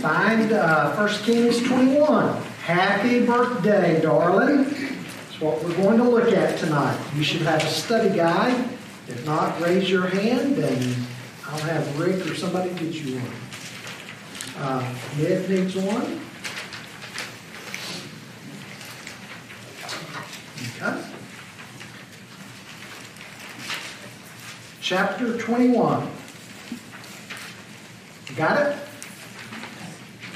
Find uh, 1 Kings 21. Happy birthday, darling. That's what we're going to look at tonight. You should have a study guide. If not, raise your hand and I'll have Rick or somebody get you one. Uh, Ned needs one. Okay. Chapter 21. Got it?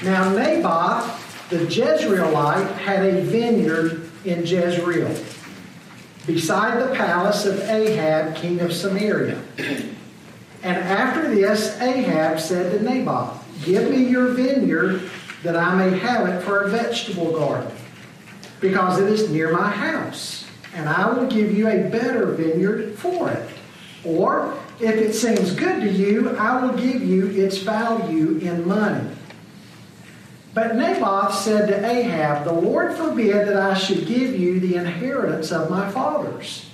Now, Naboth, the Jezreelite, had a vineyard in Jezreel, beside the palace of Ahab, king of Samaria. And after this, Ahab said to Naboth, Give me your vineyard that I may have it for a vegetable garden, because it is near my house, and I will give you a better vineyard for it. Or, if it seems good to you, I will give you its value in money. But Naboth said to Ahab, The Lord forbid that I should give you the inheritance of my fathers.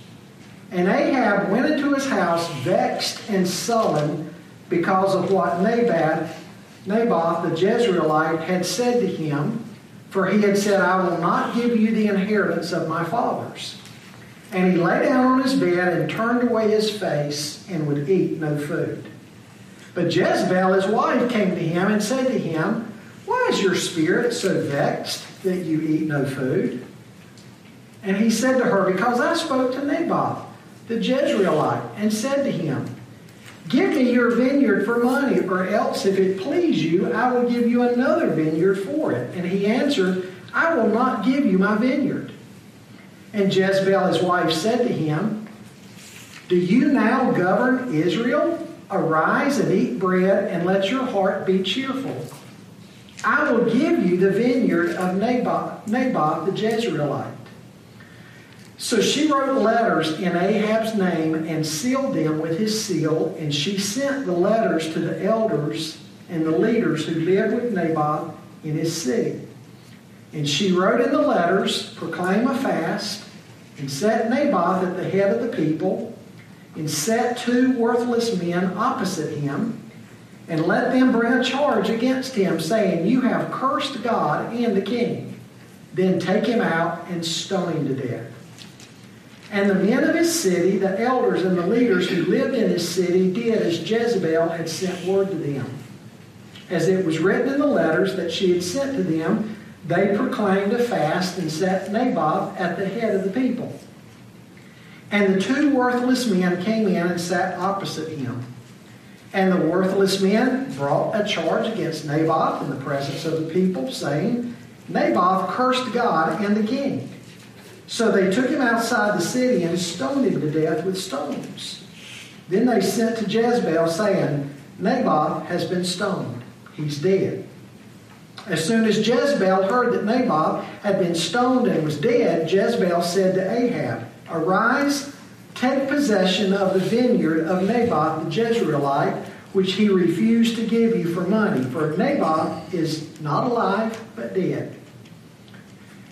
And Ahab went into his house vexed and sullen because of what Naboth, Naboth the Jezreelite had said to him, for he had said, I will not give you the inheritance of my fathers. And he lay down on his bed and turned away his face and would eat no food. But Jezebel, his wife, came to him and said to him, Is your spirit so vexed that you eat no food? And he said to her, Because I spoke to Naboth, the Jezreelite, and said to him, Give me your vineyard for money, or else, if it please you, I will give you another vineyard for it. And he answered, I will not give you my vineyard. And Jezebel, his wife, said to him, Do you now govern Israel? Arise and eat bread, and let your heart be cheerful. I will give you the vineyard of Naboth, Naboth the Jezreelite. So she wrote letters in Ahab's name and sealed them with his seal, and she sent the letters to the elders and the leaders who lived with Naboth in his city. And she wrote in the letters, Proclaim a fast, and set Naboth at the head of the people, and set two worthless men opposite him, and let them bring a charge against him, saying, You have cursed God and the king. Then take him out and stone him to death. And the men of his city, the elders and the leaders who lived in his city, did as Jezebel had sent word to them. As it was written in the letters that she had sent to them, they proclaimed a fast and set Naboth at the head of the people. And the two worthless men came in and sat opposite him. And the worthless men brought a charge against Naboth in the presence of the people, saying, Naboth cursed God and the king. So they took him outside the city and stoned him to death with stones. Then they sent to Jezebel, saying, Naboth has been stoned. He's dead. As soon as Jezebel heard that Naboth had been stoned and was dead, Jezebel said to Ahab, Arise, take possession of the vineyard of Naboth the Jezreelite, which he refused to give you for money, for Naboth is not alive, but dead.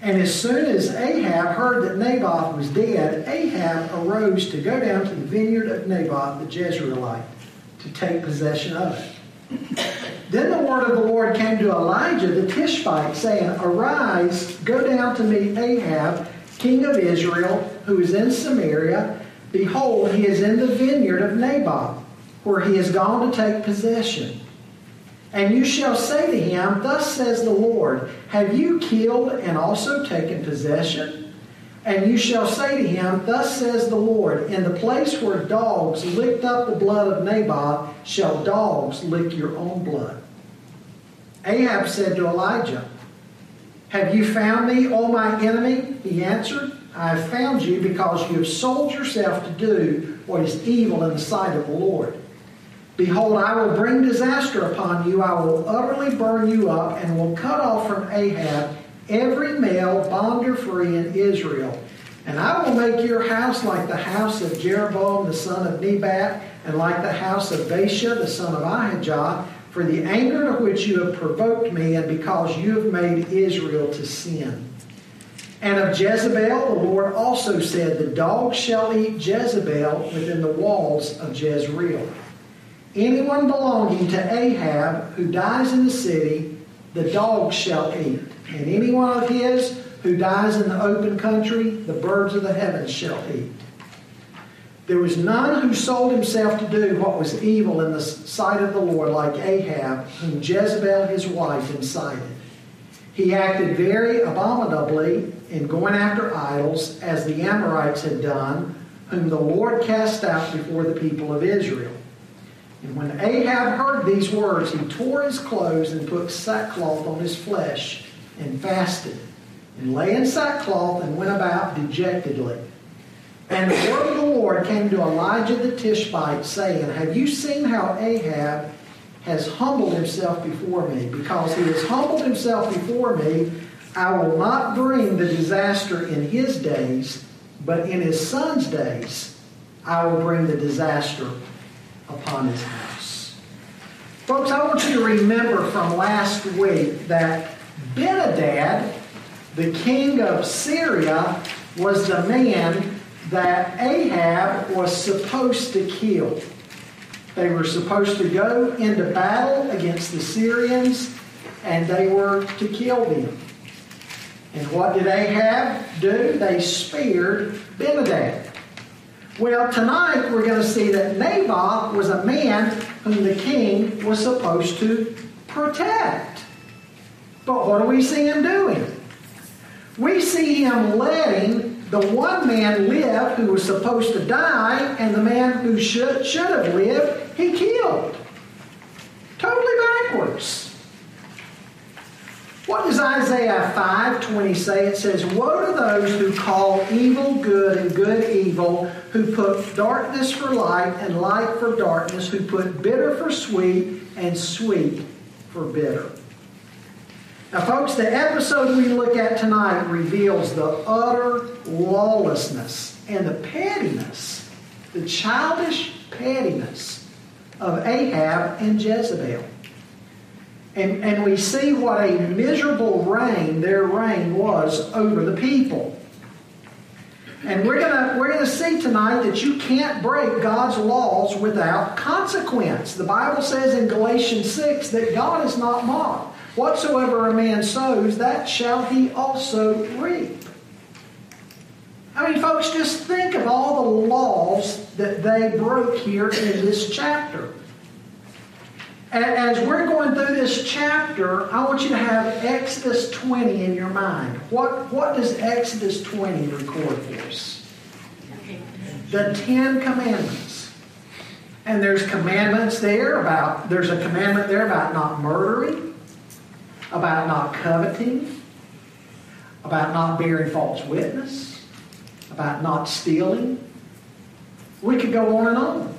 And as soon as Ahab heard that Naboth was dead, Ahab arose to go down to the vineyard of Naboth the Jezreelite to take possession of it. Then the word of the Lord came to Elijah the Tishbite, saying, Arise, go down to meet Ahab, king of Israel, who is in Samaria. Behold, he is in the vineyard of Naboth, where he has gone to take possession. And you shall say to him, Thus says the Lord, Have you killed and also taken possession? And you shall say to him, Thus says the Lord, In the place where dogs licked up the blood of Naboth, shall dogs lick your own blood. Ahab said to Elijah, Have you found me, O my enemy? He answered, I have found you because you have sold yourself to do what is evil in the sight of the Lord. Behold, I will bring disaster upon you. I will utterly burn you up and will cut off from Ahab every male bond or free in Israel. And I will make your house like the house of Jeroboam the son of Nebat, and like the house of Baasha the son of Ahijah, for the anger of which you have provoked me, and because you have made Israel to sin. And of Jezebel, the Lord also said, The dogs shall eat Jezebel within the walls of Jezreel. Anyone belonging to Ahab who dies in the city, the dogs shall eat, and any one of his who dies in the open country, the birds of the heavens shall eat. There was none who sold himself to do what was evil in the sight of the Lord, like Ahab, whom Jezebel his wife incited. He acted very abominably in going after idols, as the Amorites had done, whom the Lord cast out before the people of Israel. And when Ahab heard these words, he tore his clothes and put sackcloth on his flesh and fasted, and lay in sackcloth and went about dejectedly. And the word of the Lord came to Elijah the Tishbite, saying, Have you seen how Ahab has humbled himself before me? Because he has humbled himself before me, I will not bring the disaster in his days, but in his son's days I will bring the disaster upon his house. Folks, I want you to remember from last week that Ben-hadad, the king of Syria, was the man that Ahab was supposed to kill. They were supposed to go into battle against the Syrians and they were to kill them. And what did Ahab do? They speared Ben-hadad. Well, tonight we're going to see that Naboth was a man whom the king was supposed to protect. But what do we see him doing? We see him letting the one man live who was supposed to die, and the man who should, should have lived, he killed. Totally backwards. What does Isaiah 5:20 say? It says, Woe to those who call evil good and good evil, who put darkness for light and light for darkness, who put bitter for sweet and sweet for bitter. Now, folks, the episode we look at tonight reveals the utter lawlessness and the pettiness, the childish pettiness of Ahab and Jezebel. And, and we see what a miserable reign their reign was over the people. And we're gonna we're gonna see tonight that you can't break God's laws without consequence. The Bible says in Galatians 6 that God is not mocked. Whatsoever a man sows, that shall he also reap. I mean, folks, just think of all the laws that they broke here in this chapter. As we're going through this chapter, I want you to have Exodus 20 in your mind. What, what does Exodus 20 record for us? The Ten Commandments. And there's commandments there about, there's a commandment there about not murdering about not coveting, about not bearing false witness, about not stealing. We could go on and on.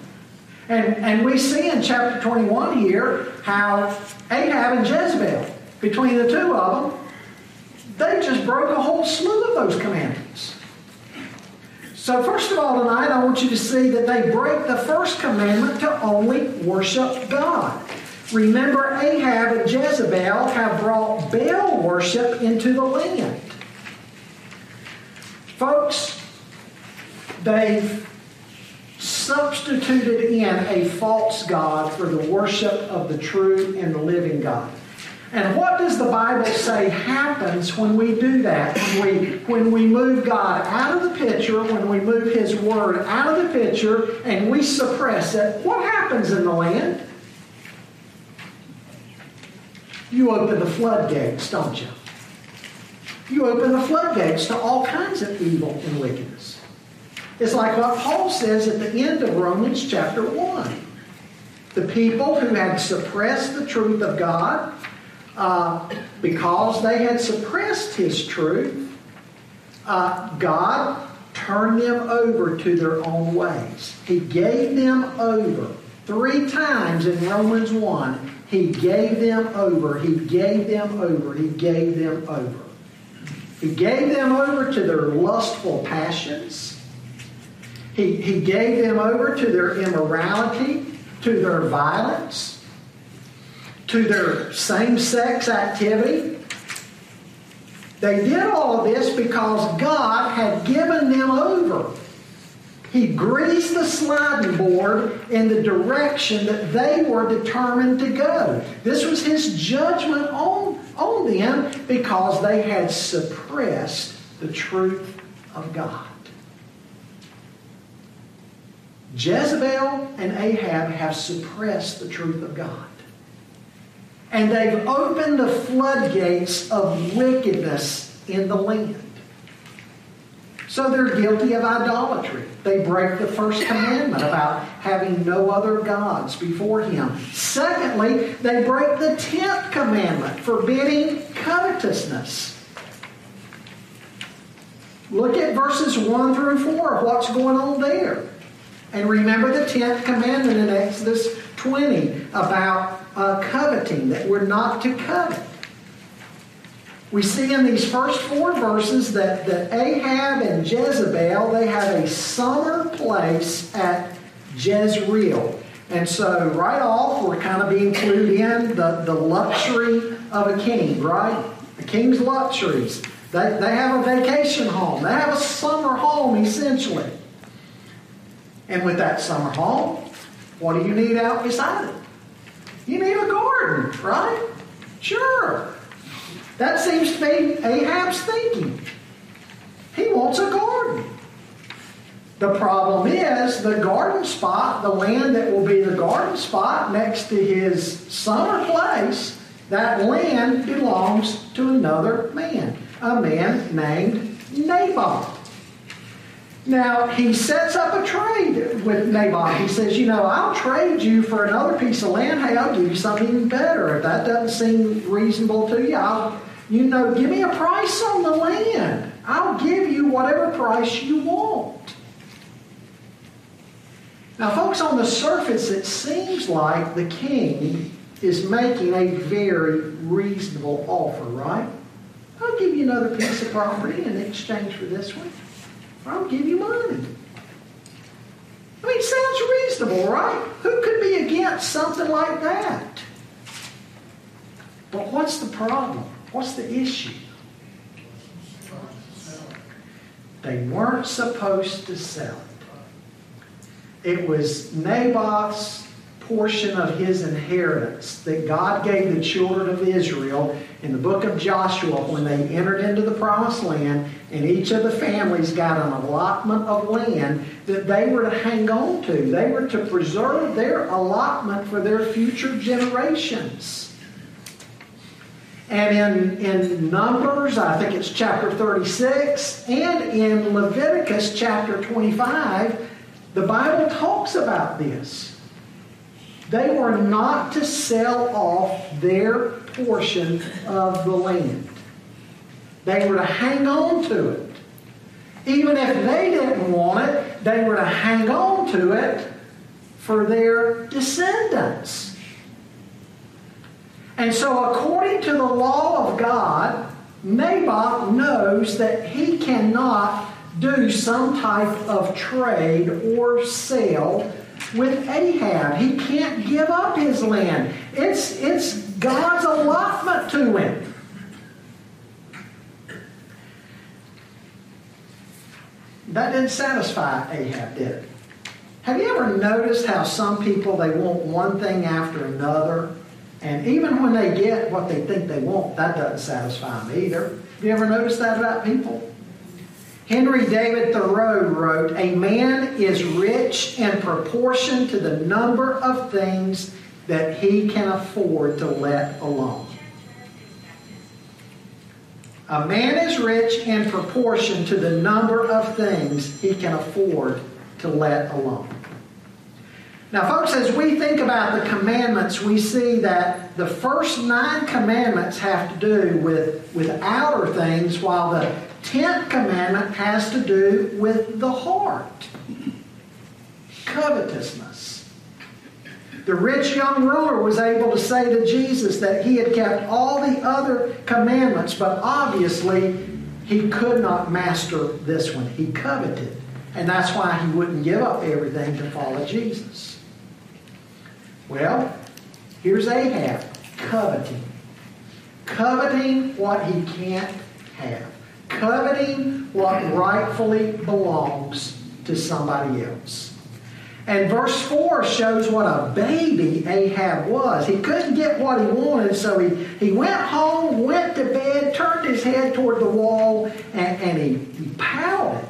And, and we see in chapter 21 here how Ahab and Jezebel, between the two of them, they just broke a whole slew of those commandments. So, first of all, tonight I want you to see that they break the first commandment to only worship God. Remember, Ahab and Jezebel have brought Baal worship into the land. Folks, they've substituted in a false God for the worship of the true and the living God. And what does the Bible say happens when we do that? When we, when we move God out of the picture, when we move His Word out of the picture, and we suppress it, what happens in the land? you open the floodgates, don't you? You open the floodgates to all kinds of evil and wickedness. It's like what Paul says at the end of Romans chapter 1. The people who had suppressed the truth of God, uh, because they had suppressed his truth, uh, God turned them over to their own ways. He gave them over three times in Romans 1 he gave them over. He gave them over. He gave them over. He gave them over to their lustful passions. He, he gave them over to their immorality, to their violence, to their same sex activity. They did all of this because God had given them over he greased the sliding board in the direction that they were determined to go. This was his judgment on on them because they had suppressed the truth of God. Jezebel and Ahab have suppressed the truth of God. And they've opened the floodgates of wickedness in the land. So they're guilty of idolatry. They break the first commandment about having no other gods before him. Secondly, they break the tenth commandment, forbidding covetousness. Look at verses 1 through 4, what's going on there. And remember the 10th commandment in Exodus 20 about uh, coveting, that we're not to covet. We see in these first four verses that, that Ahab and Jezebel, they have a summer place at Jezreel. And so right off, we're kind of being clued in the, the luxury of a king, right? The king's luxuries. They, they have a vacation home. They have a summer home, essentially. And with that summer home, what do you need out beside it? You need a garden, right? Sure. That seems to be Ahab's thinking. He wants a garden. The problem is the garden spot, the land that will be the garden spot next to his summer place, that land belongs to another man, a man named Naboth. Now, he sets up a trade with Naboth. He says, You know, I'll trade you for another piece of land. Hey, I'll give you something even better. If that doesn't seem reasonable to you, I'll, you know, give me a price on the land. I'll give you whatever price you want. Now, folks, on the surface, it seems like the king is making a very reasonable offer, right? I'll give you another piece of property in exchange for this one. I'll give you money. I mean, sounds reasonable, right? Who could be against something like that? But what's the problem? What's the issue? They weren't supposed to sell it. It was Naboth's portion of his inheritance that God gave the children of Israel in the book of Joshua when they entered into the promised land, and each of the families got an allotment of land that they were to hang on to. They were to preserve their allotment for their future generations. And in, in Numbers, I think it's chapter 36, and in Leviticus chapter 25, the Bible talks about this. They were not to sell off their portion of the land. They were to hang on to it. Even if they didn't want it, they were to hang on to it for their descendants. And so, according to the law of God, Naboth knows that he cannot do some type of trade or sale with Ahab. He can't give up his land. It's, it's God's allotment to him. That didn't satisfy Ahab, did it? Have you ever noticed how some people they want one thing after another, and even when they get what they think they want, that doesn't satisfy them either? Have you ever noticed that about people? Henry David Thoreau wrote, A man is rich in proportion to the number of things that he can afford to let alone. A man is rich in proportion to the number of things he can afford to let alone. Now, folks, as we think about the commandments, we see that the first nine commandments have to do with, with outer things, while the tenth commandment has to do with the heart covetousness. The rich young ruler was able to say to Jesus that he had kept all the other commandments, but obviously he could not master this one. He coveted. And that's why he wouldn't give up everything to follow Jesus. Well, here's Ahab coveting. Coveting what he can't have coveting what rightfully belongs to somebody else. And verse 4 shows what a baby Ahab was. He couldn't get what he wanted, so he, he went home, went to bed, turned his head toward the wall, and, and he, he pouted.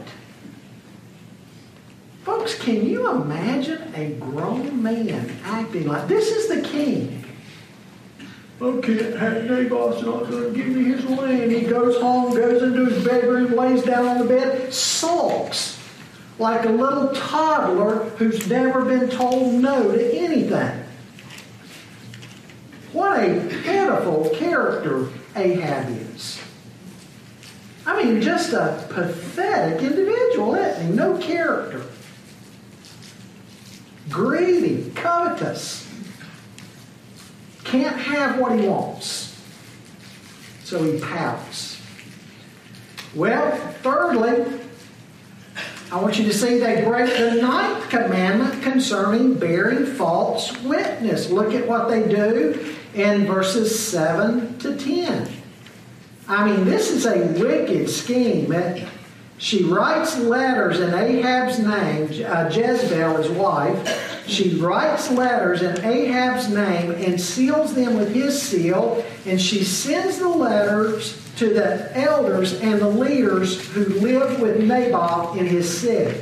Folks, can you imagine a grown man acting like this is the king? I can't have Naboth's not going to give me his land. He goes home, goes into his bedroom, lays down on the bed, sulks like a little toddler who's never been told no to anything. What a pitiful character Ahab is. I mean, just a pathetic individual, isn't he? No character. Greedy, covetous. Can't have what he wants. So he pouts. Well, thirdly, I want you to see they break the ninth commandment concerning bearing false witness. Look at what they do in verses 7 to 10. I mean, this is a wicked scheme. She writes letters in Ahab's name, uh, Jezebel, his wife. She writes letters in Ahab's name and seals them with his seal, and she sends the letters to the elders and the leaders who lived with Naboth in his city.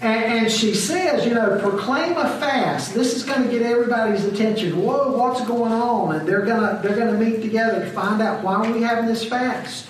And, and, she says, you know, proclaim a fast. This is going to get everybody's attention. Whoa, what's going on? And they're going to they're going to meet together to find out why are we having this fast.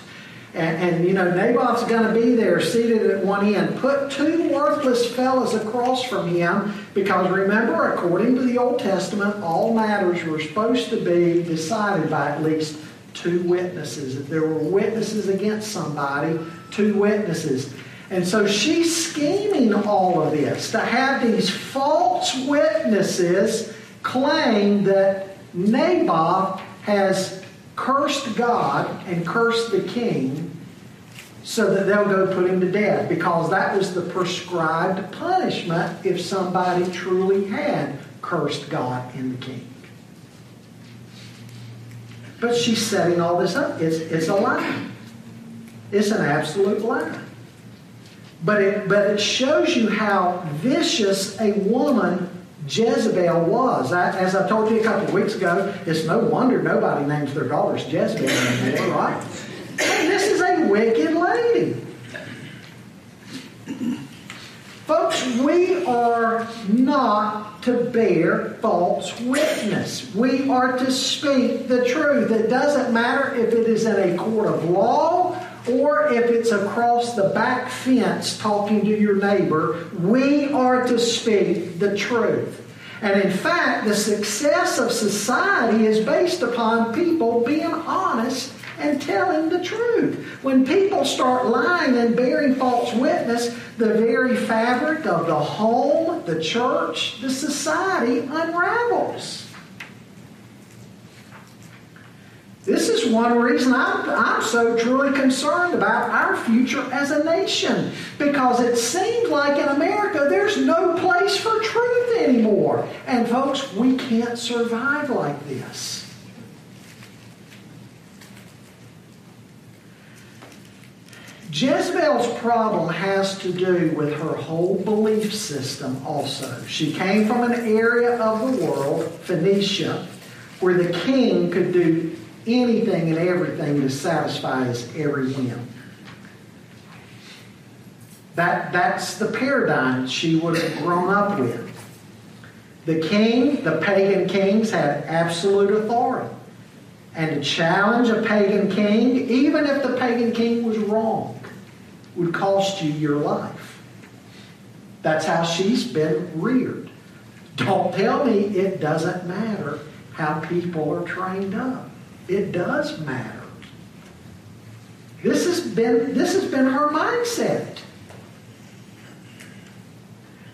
And, and you know, Naboth's going to be there seated at one end. Put two worthless fellows across from him because remember, according to the Old Testament, all matters were supposed to be decided by at least two witnesses. If there were witnesses against somebody, two witnesses. And so she's scheming all of this to have these false witnesses claim that Naboth has cursed God and cursed the king so that they'll go put him to death because that was the prescribed punishment if somebody truly had cursed God and the king. But she's setting all this up. It's, it's a lie. It's an absolute lie. But it, but it shows you how vicious a woman Jezebel was. I, as I told you a couple of weeks ago, it's no wonder nobody names their daughters Jezebel anymore, right? And this wicked lady. Folks, we are not to bear false witness. We are to speak the truth. It doesn't matter if it is in a court of law or if it's across the back fence talking to your neighbor. We are to speak the truth. And in fact, the success of society is based upon people being honest and telling the truth. When people start lying and bearing false witness, the very fabric of the home, the church, the society unravels. This is one reason I'm, I'm so truly concerned about our future as a nation. Because it seems like in America there's no place for truth anymore. And folks, we can't survive like this. Jezebel's problem has to do with her whole belief system also. She came from an area of the world, Phoenicia, where the king could do anything and everything to satisfy his every whim. That, that's the paradigm she would have grown up with. The king, the pagan kings, had absolute authority. And to challenge a pagan king, even if the pagan king was wrong, would cost you your life. That's how she's been reared. Don't tell me it doesn't matter how people are trained up. It does matter. This has been, this has been her mindset.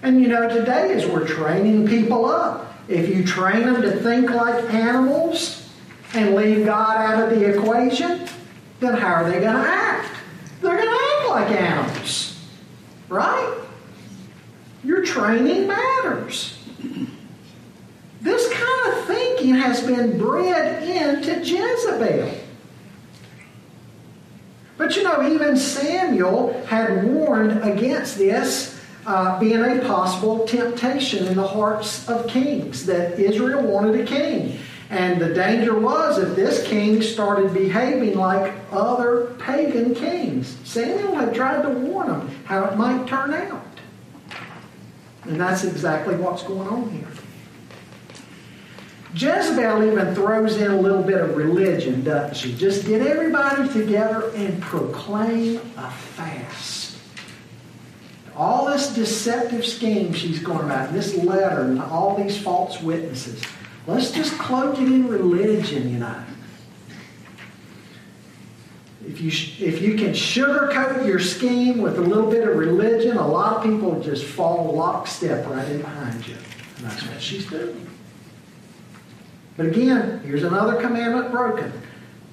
And you know, today as we're training people up, if you train them to think like animals and leave God out of the equation, then how are they going to act? They're going to act like animals. Right? Your training matters. This kind of thinking has been bred into Jezebel. But you know, even Samuel had warned against this uh, being a possible temptation in the hearts of kings, that Israel wanted a king. And the danger was if this king started behaving like other pagan kings. Samuel had tried to warn him how it might turn out. And that's exactly what's going on here. Jezebel even throws in a little bit of religion, doesn't she? Just get everybody together and proclaim a fast. All this deceptive scheme she's going about, this letter and all these false witnesses. Let's just cloak it in religion, you know. If you, if you can sugarcoat your scheme with a little bit of religion, a lot of people just fall lockstep right in behind you. And that's what she's doing. But again, here's another commandment broken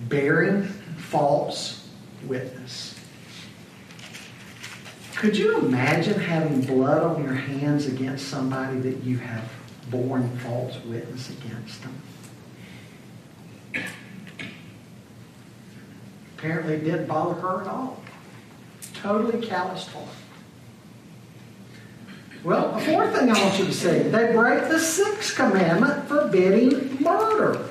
bearing false witness. Could you imagine having blood on your hands against somebody that you have borne false witness against them? Apparently, it didn't bother her at all. Totally calloused heart. Well, the fourth thing I want you to see they break the sixth commandment forbidding murder.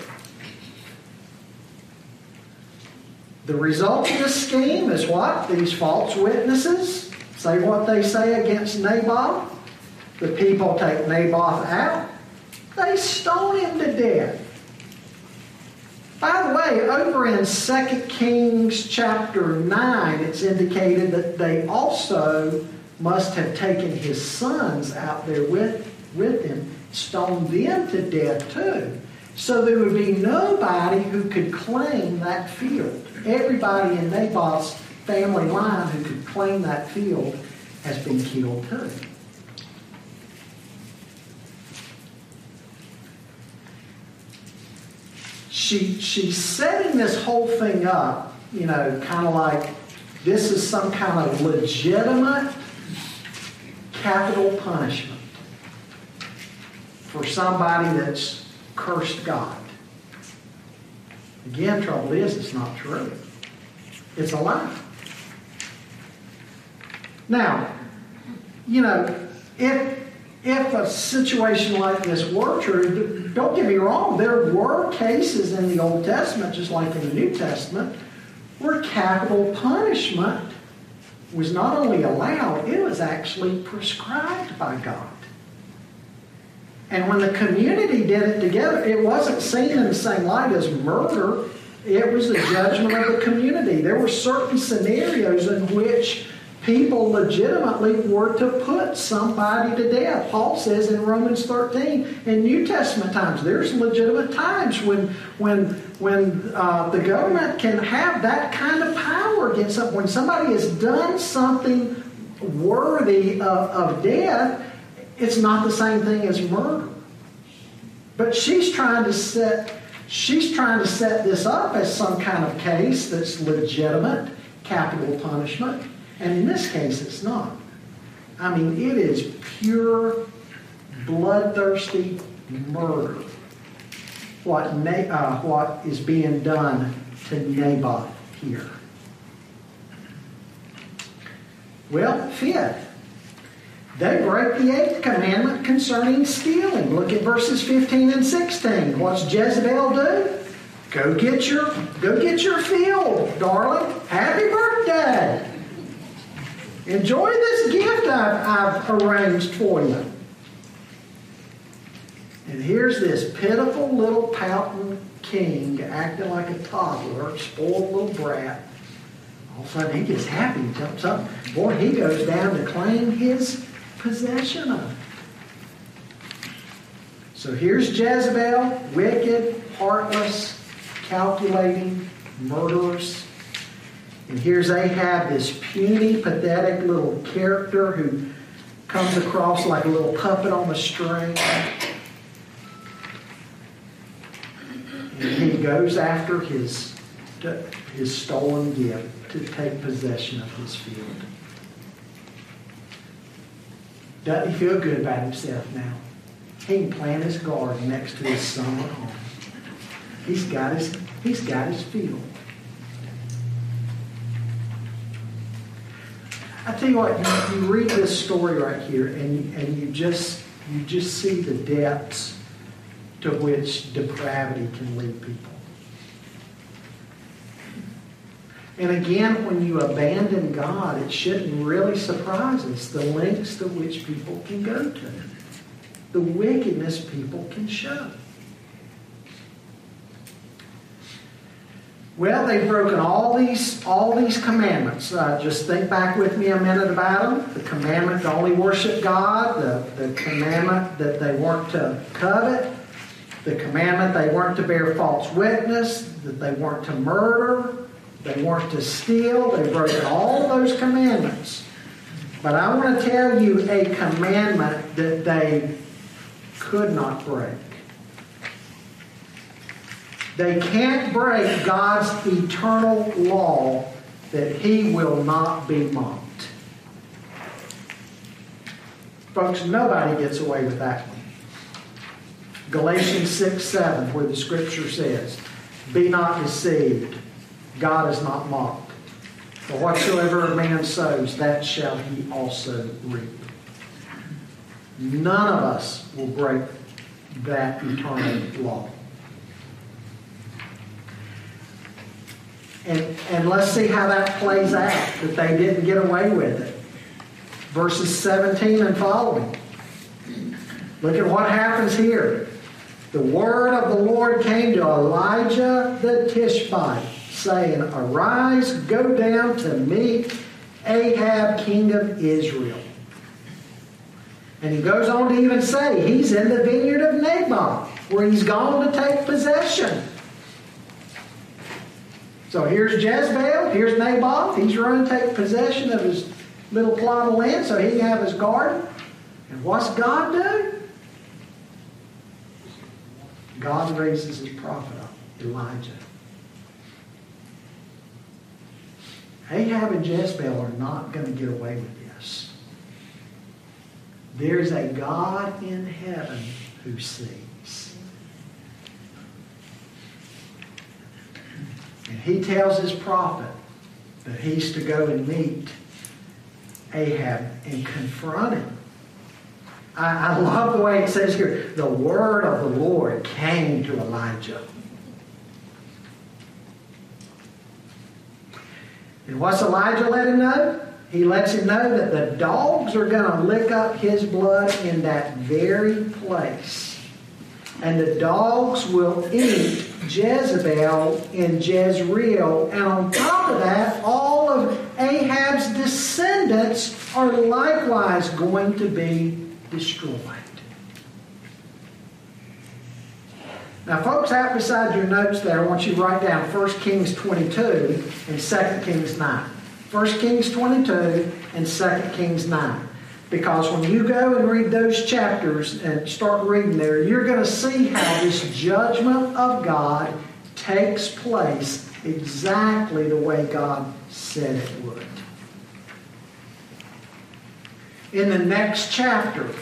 The result of this scheme is what? These false witnesses say what they say against Naboth. The people take Naboth out. They stone him to death. By the way, over in 2 Kings chapter 9, it's indicated that they also must have taken his sons out there with, with him, stoned them to death too. So there would be nobody who could claim that field. Everybody in Naboth's family line who could claim that field has been killed too. She she's setting this whole thing up, you know, kind of like this is some kind of legitimate capital punishment for somebody that's cursed God. Again, trouble is it's not true. It's a lie. Now, you know, if if a situation like this were true, don't get me wrong, there were cases in the Old Testament, just like in the New Testament, where capital punishment was not only allowed, it was actually prescribed by God. And when the community did it together, it wasn't seen in the same light as murder. It was the judgment of the community. There were certain scenarios in which people legitimately were to put somebody to death. Paul says in Romans 13, in New Testament times, there's legitimate times when when when uh, the government can have that kind of power against something. When somebody has done something worthy of, of death, it's not the same thing as murder. But she's trying to set she's trying to set this up as some kind of case that's legitimate capital punishment. And in this case, it's not. I mean, it is pure, bloodthirsty murder. What, uh, what is being done to Naboth here. Well, fifth, they break the eighth commandment concerning stealing. Look at verses 15 and 16. What's Jezebel do? Go get your go get your field, darling. Happy birthday. Enjoy this gift I've, I've arranged for you. And here's this pitiful little pouting king acting like a toddler, spoiled little brat. All of a sudden he gets happy, jumps up. Boy, he goes down to claim his possession of it. So here's Jezebel, wicked, heartless, calculating, murderous. And here's Ahab, this puny, pathetic little character who comes across like a little puppet on a string. And he goes after his, his stolen gift to take possession of his field. Doesn't he feel good about himself now? He can plant his garden next to his summer home. He's got his, he's got his field. I tell you what, you, you read this story right here, and and you just you just see the depths to which depravity can lead people. And again, when you abandon God, it shouldn't really surprise us the lengths to which people can go to, the wickedness people can show. Well, they've broken all these all these commandments. Uh, just think back with me a minute about them. The commandment to only worship God, the, the commandment that they weren't to covet, the commandment they weren't to bear false witness, that they weren't to murder, they weren't to steal. They've broken all those commandments. But I want to tell you a commandment that they could not break. They can't break God's eternal law that he will not be mocked. Folks, nobody gets away with that one. Galatians 6 7, where the scripture says, Be not deceived, God is not mocked. For whatsoever a man sows, that shall he also reap. None of us will break that eternal law. And, and let's see how that plays out, that they didn't get away with it. Verses 17 and following. Look at what happens here. The word of the Lord came to Elijah the Tishbite, saying, Arise, go down to meet Ahab, king of Israel. And he goes on to even say, He's in the vineyard of Naboth, where he's gone to take possession. So here's Jezebel, here's Naboth. He's running to take possession of his little plot of land so he can have his garden. And what's God do? God raises his prophet up, Elijah. Ahab and Jezebel are not going to get away with this. There's a God in heaven who sees. And he tells his prophet that he's to go and meet Ahab and confront him. I, I love the way it says here the word of the Lord came to Elijah. And what's Elijah let him know? He lets him know that the dogs are going to lick up his blood in that very place. And the dogs will eat Jezebel in Jezreel. And on top of that, all of Ahab's descendants are likewise going to be destroyed. Now, folks, out beside your notes there, I want you to write down 1 Kings 22 and 2 Kings 9. 1 Kings 22 and 2 Kings 9. Because when you go and read those chapters and start reading there, you're going to see how this judgment of God takes place exactly the way God said it would. In the next chapter,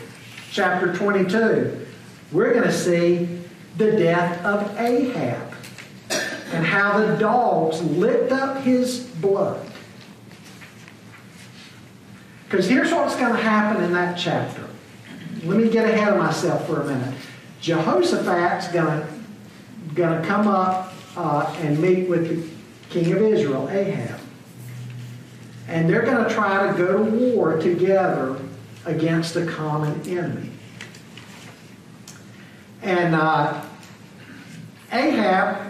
chapter 22, we're going to see the death of Ahab and how the dogs licked up his blood. Because here's what's going to happen in that chapter. Let me get ahead of myself for a minute. Jehoshaphat's going to, going to come up uh, and meet with the king of Israel, Ahab. And they're going to try to go to war together against a common enemy. And uh, Ahab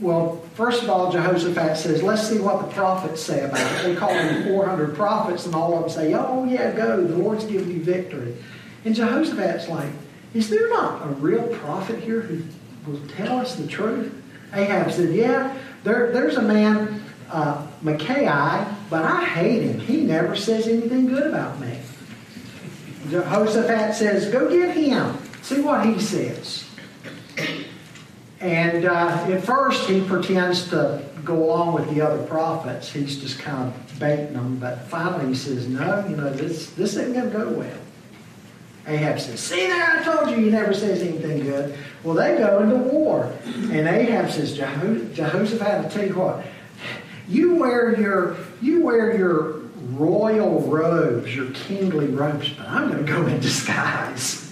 well, first of all, Jehoshaphat says, let's see what the prophets say about it. They call them 400 prophets, and all of them say, oh, yeah, go. The Lord's giving you victory. And Jehoshaphat's like, is there not a real prophet here who will tell us the truth? Ahab said, yeah, there, there's a man, uh, Micaiah, but I hate him. He never says anything good about me. Jehoshaphat says, go get him. See what he says. And uh, at first, he pretends to go along with the other prophets. He's just kind of baiting them. But finally, he says, No, you know, this, this isn't going to go well. Ahab says, See there, I told you he never says anything good. Well, they go into war. And Ahab says, Jeho- Jehoshaphat, I'll tell you what, you wear your, you wear your royal robes, your kingly robes, but I'm going to go in disguise.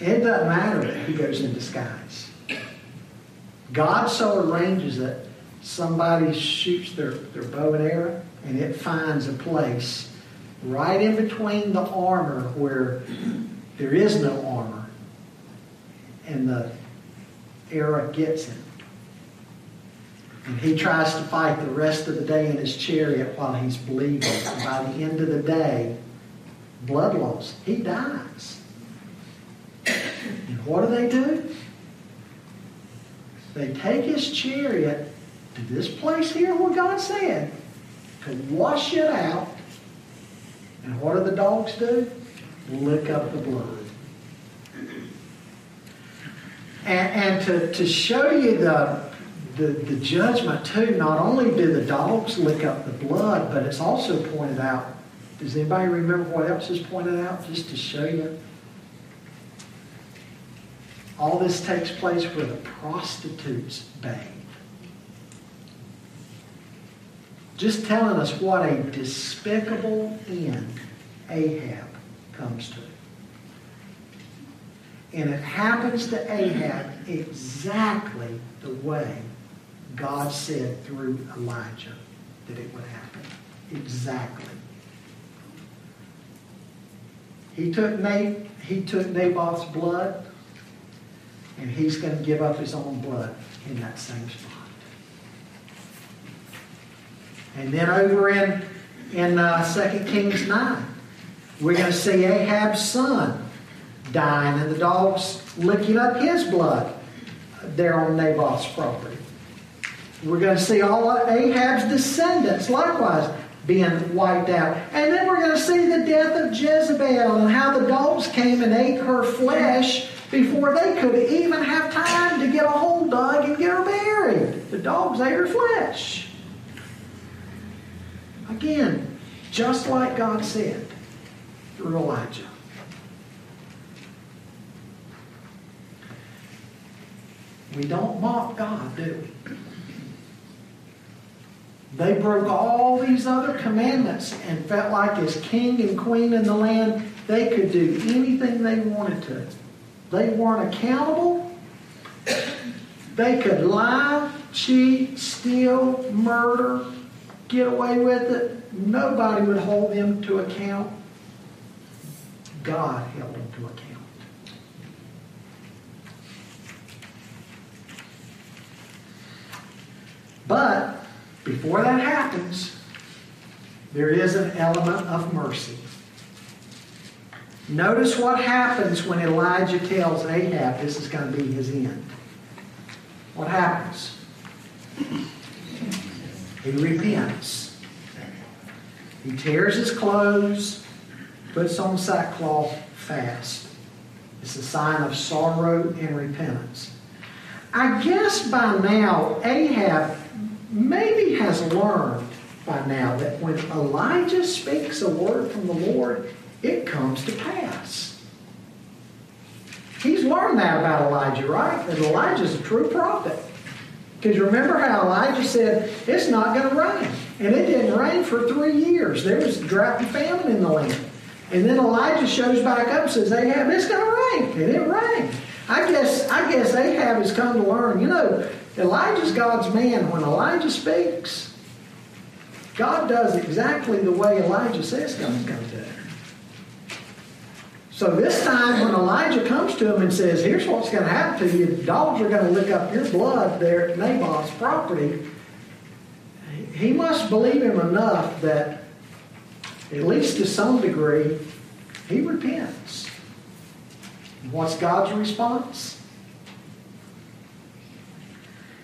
It doesn't matter that he goes in disguise. God so arranges it, somebody shoots their, their bow and arrow, and it finds a place right in between the armor where there is no armor, and the arrow gets him. And he tries to fight the rest of the day in his chariot while he's bleeding. And by the end of the day, blood loss, he dies. And what do they do? They take his chariot to this place here where God said to wash it out. And what do the dogs do? Lick up the blood. And, and to, to show you the the, the judgment too, not only do the dogs lick up the blood, but it's also pointed out. Does anybody remember what else is pointed out? Just to show you. All this takes place where the prostitutes bathe. Just telling us what a despicable end Ahab comes to. And it happens to Ahab exactly the way God said through Elijah that it would happen. Exactly. He took, Nate, he took Naboth's blood, and he's going to give up his own blood in that same spot. And then over in, in uh, 2 Kings 9, we're going to see Ahab's son dying and the dogs licking up his blood there on Naboth's property. We're going to see all of Ahab's descendants likewise being wiped out. And then we're going to see the death of Jezebel and how the dogs came and ate her flesh before they could even have time to get a hole dug and get her buried. The dogs ate her flesh. Again, just like God said through Elijah. We don't mock God, do we? They broke all these other commandments and felt like as king and queen in the land, they could do anything they wanted to. They weren't accountable. They could lie, cheat, steal, murder, get away with it. Nobody would hold them to account. God held them to account. But before that happens, there is an element of mercy. Notice what happens when Elijah tells Ahab this is going to be his end. What happens? He repents. He tears his clothes, puts on sackcloth fast. It's a sign of sorrow and repentance. I guess by now Ahab maybe has learned by now that when Elijah speaks a word from the Lord, it comes to pass. He's learned that about Elijah, right? That Elijah's a true prophet. Because remember how Elijah said, it's not going to rain. And it didn't rain for three years. There was drought and famine in the land. And then Elijah shows back up and says, Ahab, it's going to rain. And it rained. I guess, I guess Ahab has come to learn, you know, Elijah's God's man. When Elijah speaks, God does exactly the way Elijah says God's going to do. So this time when Elijah comes to him and says, here's what's going to happen to you, dogs are going to lick up your blood there at Naboth's property, he must believe him enough that, at least to some degree, he repents. What's God's response?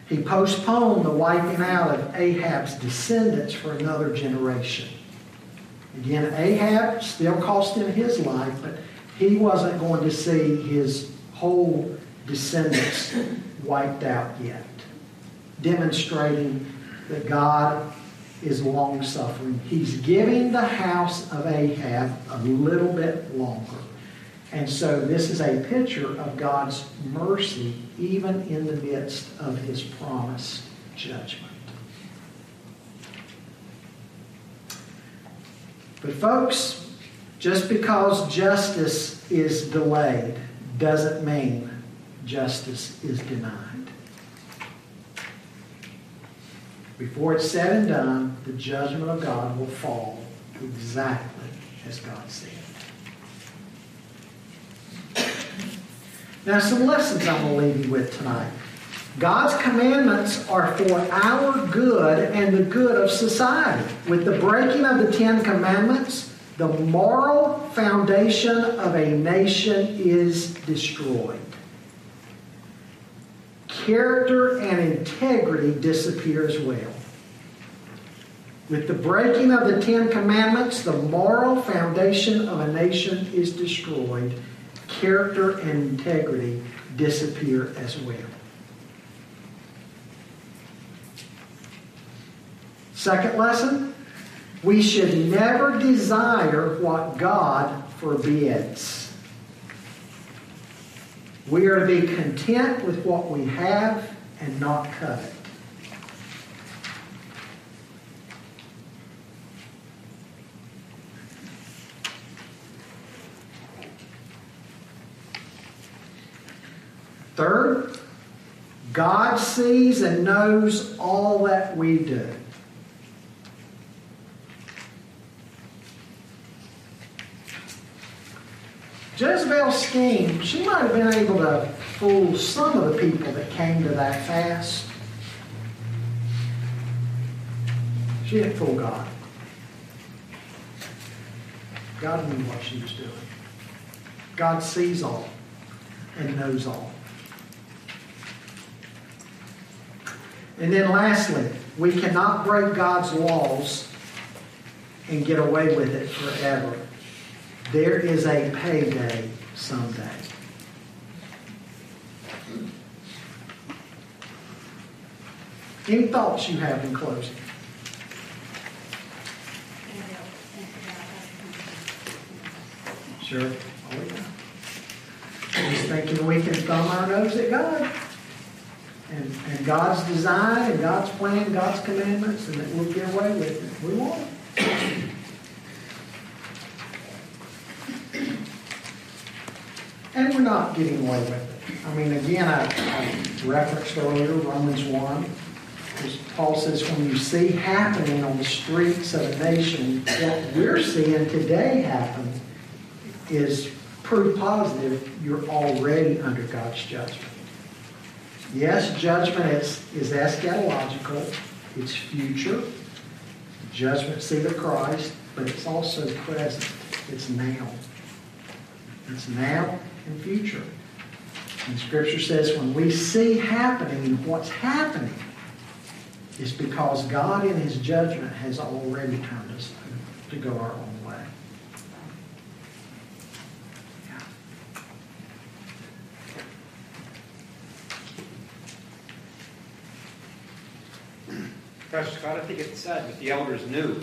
He postponed the wiping out of Ahab's descendants for another generation. Again, Ahab still cost him his life, but he wasn't going to see his whole descendants wiped out yet, demonstrating that God is long suffering. He's giving the house of Ahab a little bit longer. And so this is a picture of God's mercy even in the midst of his promised judgment. But, folks, just because justice is delayed doesn't mean justice is denied. Before it's said and done, the judgment of God will fall exactly as God said. Now, some lessons I'm going to leave you with tonight. God's commandments are for our good and the good of society. With the breaking of the Ten Commandments, the moral foundation of a nation is destroyed. Character and integrity disappear as well. With the breaking of the Ten Commandments, the moral foundation of a nation is destroyed. Character and integrity disappear as well. Second lesson we should never desire what God forbids. We are to be content with what we have and not covet. Third, God sees and knows all that we do. Jezebel's scheme, she might have been able to fool some of the people that came to that fast. She didn't fool God. God knew what she was doing. God sees all and knows all. And then lastly, we cannot break God's laws and get away with it forever. There is a payday someday. Any thoughts you have in closing? Sure. Oh, yeah. Just thinking we can thumb our nose at God. And, and God's design and God's plan, God's commandments, and that we'll get away with it. We won't. And we're not getting away with it. I mean, again, I, I referenced earlier Romans 1. As Paul says, when you see happening on the streets of a nation, what we're seeing today happen is proof positive you're already under God's judgment. Yes, judgment is, is eschatological, it's future, judgment seat of Christ, but it's also present. It's now. It's now and future. And Scripture says when we see happening what's happening, it's because God in His judgment has already turned us to go our own way. Pastor Scott, I think it's sad that the elders knew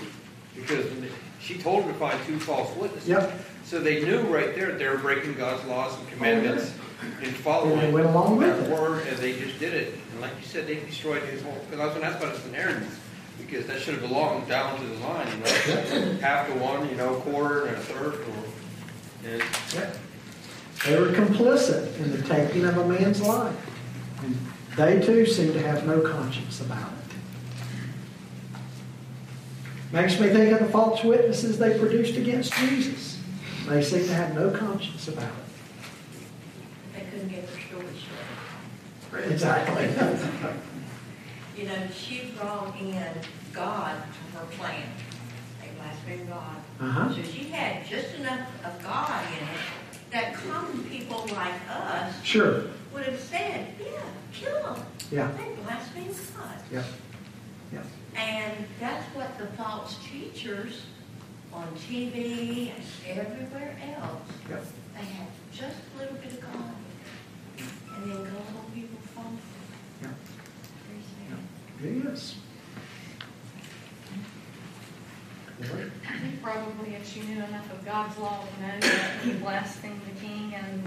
because she told them to find two false witnesses. Yep. So they knew right there that they were breaking God's laws and oh, commandments and following And they went along with that it. word, and they just did it. And like you said, they destroyed his whole. Because I was going to ask about his inheritance because that should have belonged down to the line, you know, half to one, you know, quarter and a third, or and Yep. They were complicit in the taking of a man's life. And they too seem to have no conscience about it. Makes me think of the false witnesses they produced against Jesus. They seem to have no conscience about it. They couldn't get their story straight. Exactly. You know, she brought in God to her plan. They blasphemed God. Uh-huh. So she had just enough of God in it that common people like us Sure. would have said, yeah, kill them. Yeah. They blasphemed God. Yep. Yep. And that's what the false teachers on TV and everywhere else, Yep. they have just a little bit of God. And then gullible people fall for Yep. it. Very sad. It is. Lord? I think probably if she knew enough of God's law to know that you blaspheme the king and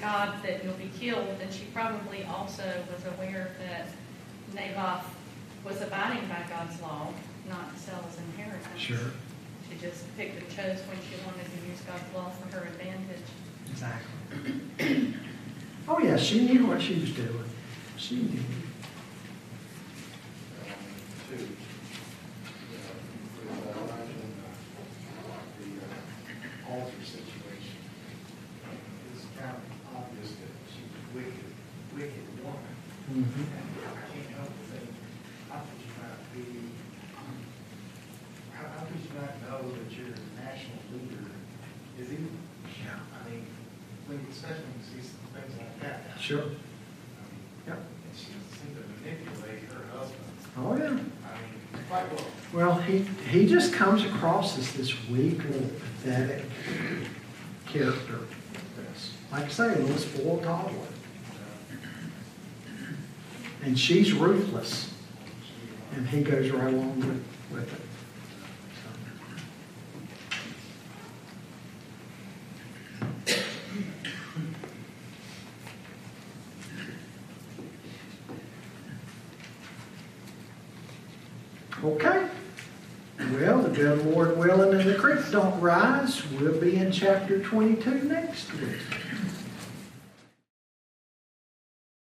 God that you'll be killed, then she probably also was aware that Naboth was abiding by God's law, not to sell his inheritance. Sure. She just picked and chose when she wanted to use God's law for her advantage. Exactly. Oh, yeah, she knew what she was doing. She knew. Two, you know, with, uh, imagine, uh, the uh, altar situation. It's kind of obvious that she's a wicked, wicked woman. Mhm. And I can't help but think, how could you not be, how, how could you not know that your national leader is evil? Yeah. I mean, when, you- especially when you see some things like that. Sure. I mean, Yep. And she seemed to manipulate her husband, Oh, yeah. I mean, quite well. Well, he, he just this weak, little pathetic character. Like I say, a little spoiled toddler. And she's ruthless, and he goes right along with, with it. Okay. Well, the good Lord willing and the creek don't rise, we'll be in chapter 22 next week.